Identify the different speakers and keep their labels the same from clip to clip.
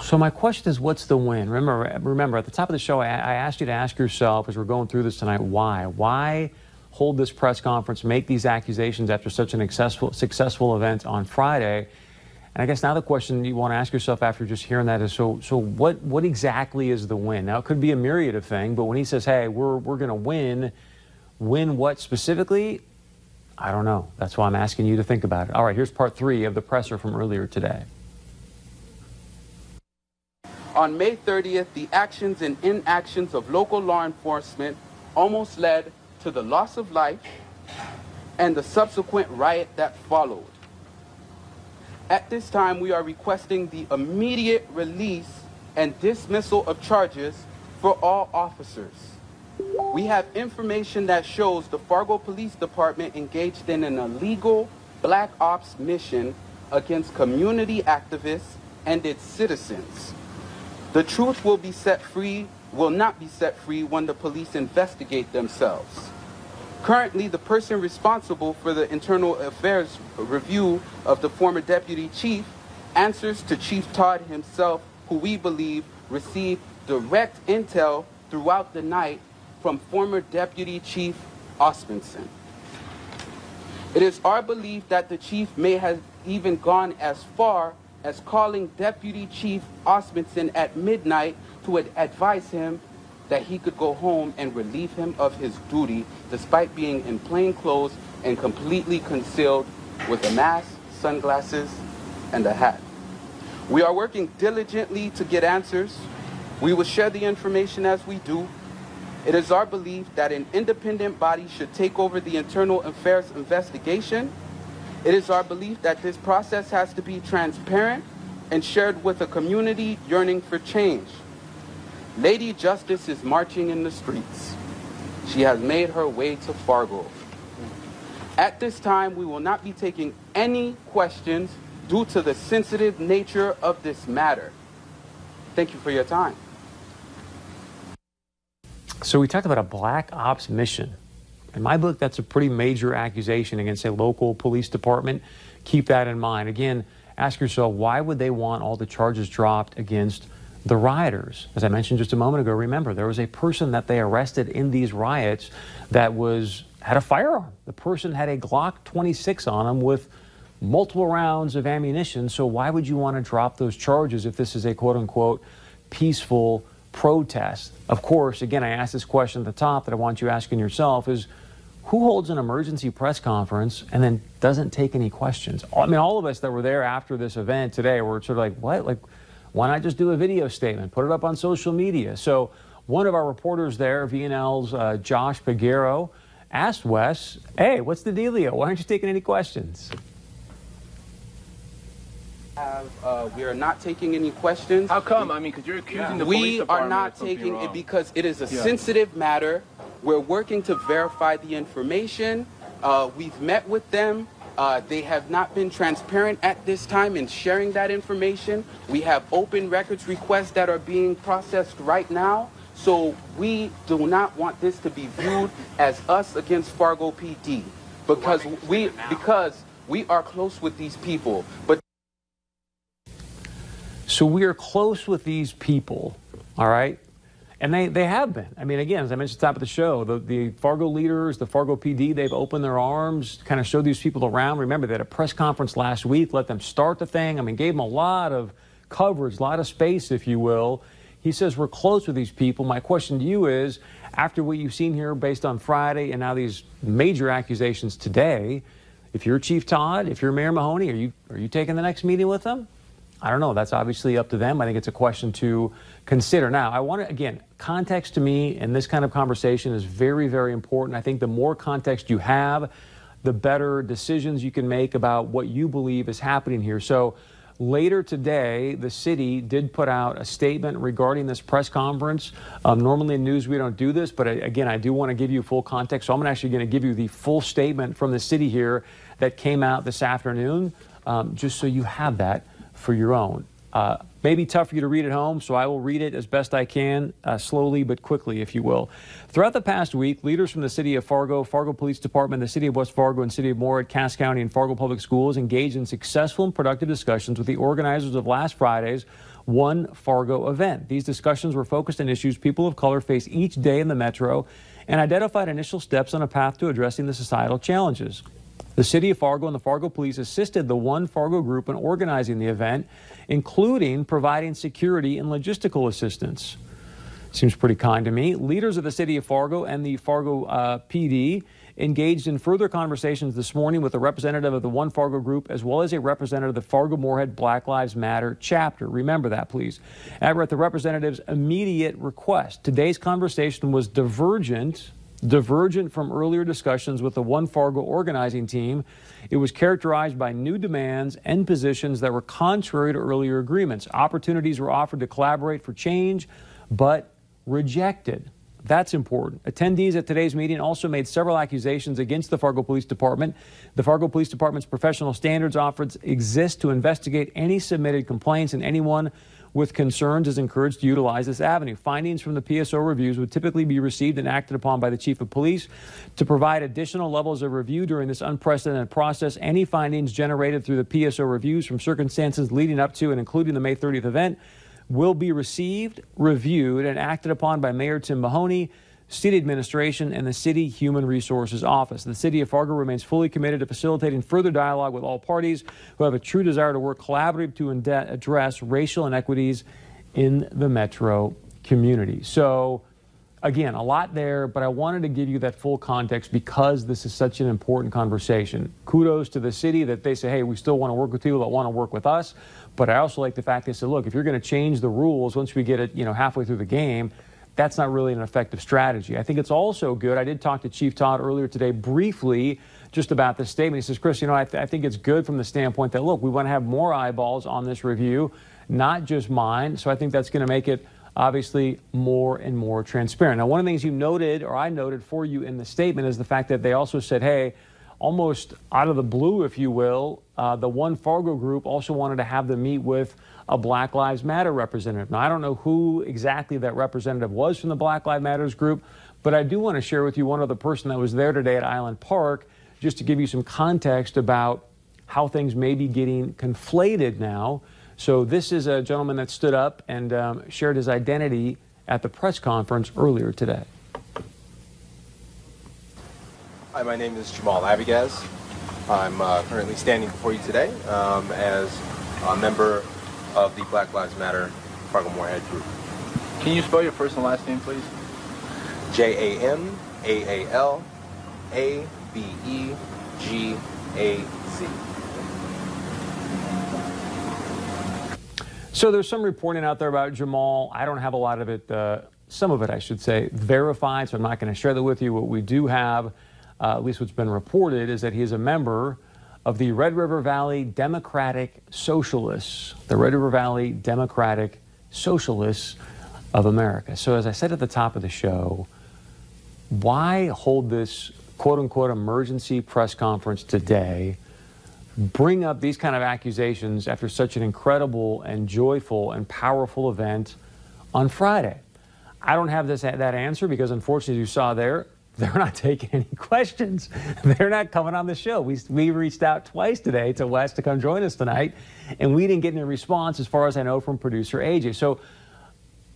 Speaker 1: So my question is, what's the win? Remember, remember at the top of the show, I, I asked you to ask yourself as we're going through this tonight, why? Why hold this press conference, make these accusations after such an successful, successful event on Friday? And I guess now the question you want to ask yourself after just hearing that is, so, so what, what exactly is the win? Now, it could be a myriad of things, but when he says, hey, we're, we're going to win, win what specifically? I don't know. That's why I'm asking you to think about it. All right, here's part three of the presser from earlier today.
Speaker 2: On May 30th, the actions and inactions of local law enforcement almost led to the loss of life and the subsequent riot that followed. At this time, we are requesting the immediate release and dismissal of charges for all officers. We have information that shows the Fargo Police Department engaged in an illegal black ops mission against community activists and its citizens. The truth will be set free, will not be set free when the police investigate themselves. Currently, the person responsible for the internal affairs review of the former deputy chief answers to Chief Todd himself, who we believe received direct intel throughout the night from former deputy chief Osmundson. It is our belief that the chief may have even gone as far as calling Deputy Chief Osmundson at midnight to advise him that he could go home and relieve him of his duty despite being in plain clothes and completely concealed with a mask, sunglasses, and a hat. We are working diligently to get answers. We will share the information as we do. It is our belief that an independent body should take over the internal affairs investigation. It is our belief that this process has to be transparent and shared with a community yearning for change. Lady Justice is marching in the streets. She has made her way to Fargo. At this time, we will not be taking any questions due to the sensitive nature of this matter. Thank you for your time.
Speaker 1: So we talked about a black ops mission. In my book, that's a pretty major accusation against a local police department. Keep that in mind. Again, ask yourself, why would they want all the charges dropped against the rioters. As I mentioned just a moment ago, remember there was a person that they arrested in these riots that was had a firearm. The person had a Glock 26 on him with multiple rounds of ammunition. So why would you want to drop those charges if this is a quote unquote peaceful protest? Of course, again, I asked this question at the top that I want you asking yourself is who holds an emergency press conference and then doesn't take any questions? I mean, all of us that were there after this event today were sort of like, what? Like, why not just do a video statement, put it up on social media? So one of our reporters there, VNL's uh, Josh Pagero, asked Wes, hey, what's the dealio? Why aren't you taking any questions?
Speaker 2: Have, uh, we are not taking any questions.
Speaker 3: How come? I mean, because you're accusing yeah. the
Speaker 2: we
Speaker 3: police
Speaker 2: are not taking it because it is a yeah. sensitive matter. We're working to verify the information. Uh, we've met with them. Uh, they have not been transparent at this time in sharing that information. We have open records requests that are being processed right now. So we do not want this to be viewed as us against Fargo PD because we because we are close with these people. But
Speaker 1: so we are close with these people, all right? And they, they have been. I mean, again, as I mentioned at the top of the show, the, the Fargo leaders, the Fargo PD, they've opened their arms, kind of showed these people around. Remember, they had a press conference last week, let them start the thing. I mean, gave them a lot of coverage, a lot of space, if you will. He says, We're close with these people. My question to you is after what you've seen here based on Friday and now these major accusations today, if you're Chief Todd, if you're Mayor Mahoney, are you, are you taking the next meeting with them? I don't know. That's obviously up to them. I think it's a question to consider. Now, I want to, again, context to me in this kind of conversation is very, very important. I think the more context you have, the better decisions you can make about what you believe is happening here. So, Later today, the city did put out a statement regarding this press conference. Um, normally in news, we don't do this, but I, again, I do want to give you full context. So I'm actually going to give you the full statement from the city here that came out this afternoon, um, just so you have that for your own. Uh, maybe tough for you to read at home, so I will read it as best I can, uh, slowly but quickly, if you will. Throughout the past week, leaders from the city of Fargo, Fargo Police Department, the city of West Fargo, and city of Moorhead, Cass County, and Fargo Public Schools engaged in successful and productive discussions with the organizers of last Friday's One Fargo event. These discussions were focused on issues people of color face each day in the metro and identified initial steps on a path to addressing the societal challenges. The City of Fargo and the Fargo Police assisted the One Fargo group in organizing the event, including providing security and logistical assistance. Seems pretty kind to me. Leaders of the City of Fargo and the Fargo uh, PD engaged in further conversations this morning with a representative of the One Fargo Group as well as a representative of the Fargo Moorhead Black Lives Matter chapter. Remember that, please. At the representative's immediate request, today's conversation was divergent. Divergent from earlier discussions with the One Fargo organizing team, it was characterized by new demands and positions that were contrary to earlier agreements. Opportunities were offered to collaborate for change, but rejected. That's important. Attendees at today's meeting also made several accusations against the Fargo Police Department. The Fargo Police Department's professional standards office exists to investigate any submitted complaints, and anyone with concerns is encouraged to utilize this avenue. Findings from the PSO reviews would typically be received and acted upon by the Chief of Police. To provide additional levels of review during this unprecedented process, any findings generated through the PSO reviews from circumstances leading up to and including the May 30th event will be received, reviewed, and acted upon by Mayor Tim Mahoney, City Administration, and the City Human Resources Office. The City of Fargo remains fully committed to facilitating further dialogue with all parties who have a true desire to work collaboratively to address racial inequities in the metro community. So, again, a lot there, but I wanted to give you that full context because this is such an important conversation. Kudos to the city that they say, hey, we still want to work with people that want to work with us. But I also like the fact they said, look, if you're going to change the rules once we get it, you know, halfway through the game, that's not really an effective strategy. I think it's also good. I did talk to Chief Todd earlier today briefly just about this statement. He says, Chris, you know, I, th- I think it's good from the standpoint that, look, we want to have more eyeballs on this review, not just mine. So I think that's going to make it obviously more and more transparent. Now, one of the things you noted, or I noted for you in the statement, is the fact that they also said, hey, almost out of the blue, if you will, uh, the One Fargo group also wanted to have them meet with a Black Lives Matter representative. Now, I don't know who exactly that representative was from the Black Lives Matters group, but I do want to share with you one other person that was there today at Island Park, just to give you some context about how things may be getting conflated now. So, this is a gentleman that stood up and um, shared his identity at the press conference earlier today.
Speaker 3: Hi, my name is Jamaal Abegaz. I'm uh, currently standing before you today um, as a member of the Black Lives Matter Fargo Moorhead group.
Speaker 4: Can you spell your first and last name, please?
Speaker 3: J A M A A L A B E G A Z.
Speaker 1: So there's some reporting out there about Jamaal. I don't have a lot of it, uh, some of it, I should say, verified, so I'm not going to share that with you. What we do have uh, at least what's been reported, is that he is a member of the Red River Valley Democratic Socialists, the Red River Valley Democratic Socialists of America. So, as I said at the top of the show, why hold this quote unquote emergency press conference today? Bring up these kind of accusations after such an incredible and joyful and powerful event on Friday. I don't have this that answer because, unfortunately, as you saw there, they're not taking any questions. They're not coming on the show. We, we reached out twice today to Wes to come join us tonight, and we didn't get any response, as far as I know, from producer AJ. So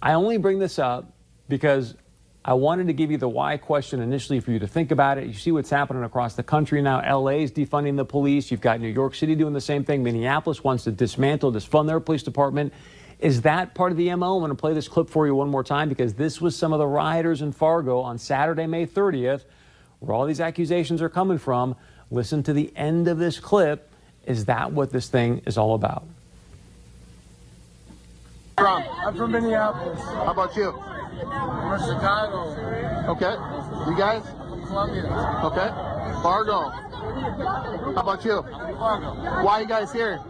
Speaker 1: I only bring this up because I wanted to give you the why question initially for you to think about it. You see what's happening across the country now. LA is defunding the police. You've got New York City doing the same thing. Minneapolis wants to dismantle, disfund their police department. Is that part of the MO? I'm going to play this clip for you one more time because this was some of the rioters in Fargo on Saturday, May 30th, where all these accusations are coming from. Listen to the end of this clip. Is that what this thing is all about?
Speaker 5: From? I'm from Minneapolis.
Speaker 6: How about you?
Speaker 5: I'm from Chicago.
Speaker 6: Okay. You guys?
Speaker 5: From Columbia.
Speaker 6: Okay. Fargo. How about you?
Speaker 5: Fargo.
Speaker 6: Why are you guys here?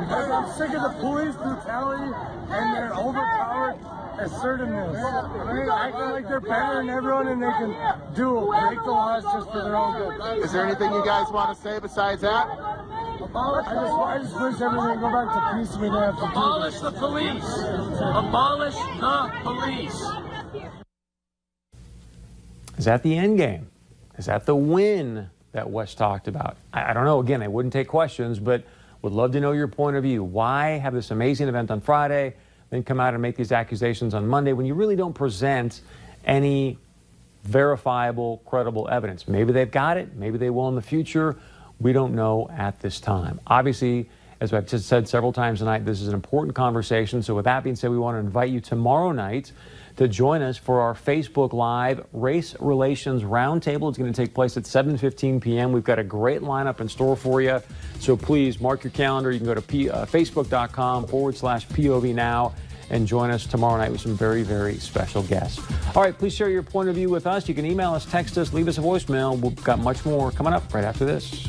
Speaker 5: Because I'm sick of the police brutality and their overpowered assertiveness. Acting like they're better than everyone and they can do break the laws just for their own good.
Speaker 6: Is there anything you guys want to say besides that?
Speaker 5: Abolish, I just, I just wish everything go back to peace. We didn't have to
Speaker 7: Abolish the police. Abolish the police.
Speaker 1: Is that the end game? Is that the win that Wes talked about? I, I don't know. Again, they wouldn't take questions, but would love to know your point of view. Why have this amazing event on Friday? then come out and make these accusations on Monday when you really don't present any verifiable, credible evidence. Maybe they've got it, maybe they will in the future. We don't know at this time. Obviously, as I've just said several times tonight, this is an important conversation. So, with that being said, we want to invite you tomorrow night to join us for our Facebook Live Race Relations Roundtable. It's going to take place at 7:15 p.m. We've got a great lineup in store for you. So please mark your calendar. You can go to P, uh, facebook.com forward slash POV now and join us tomorrow night with some very, very special guests. All right, please share your point of view with us. You can email us, text us, leave us a voicemail. We've got much more coming up right after this.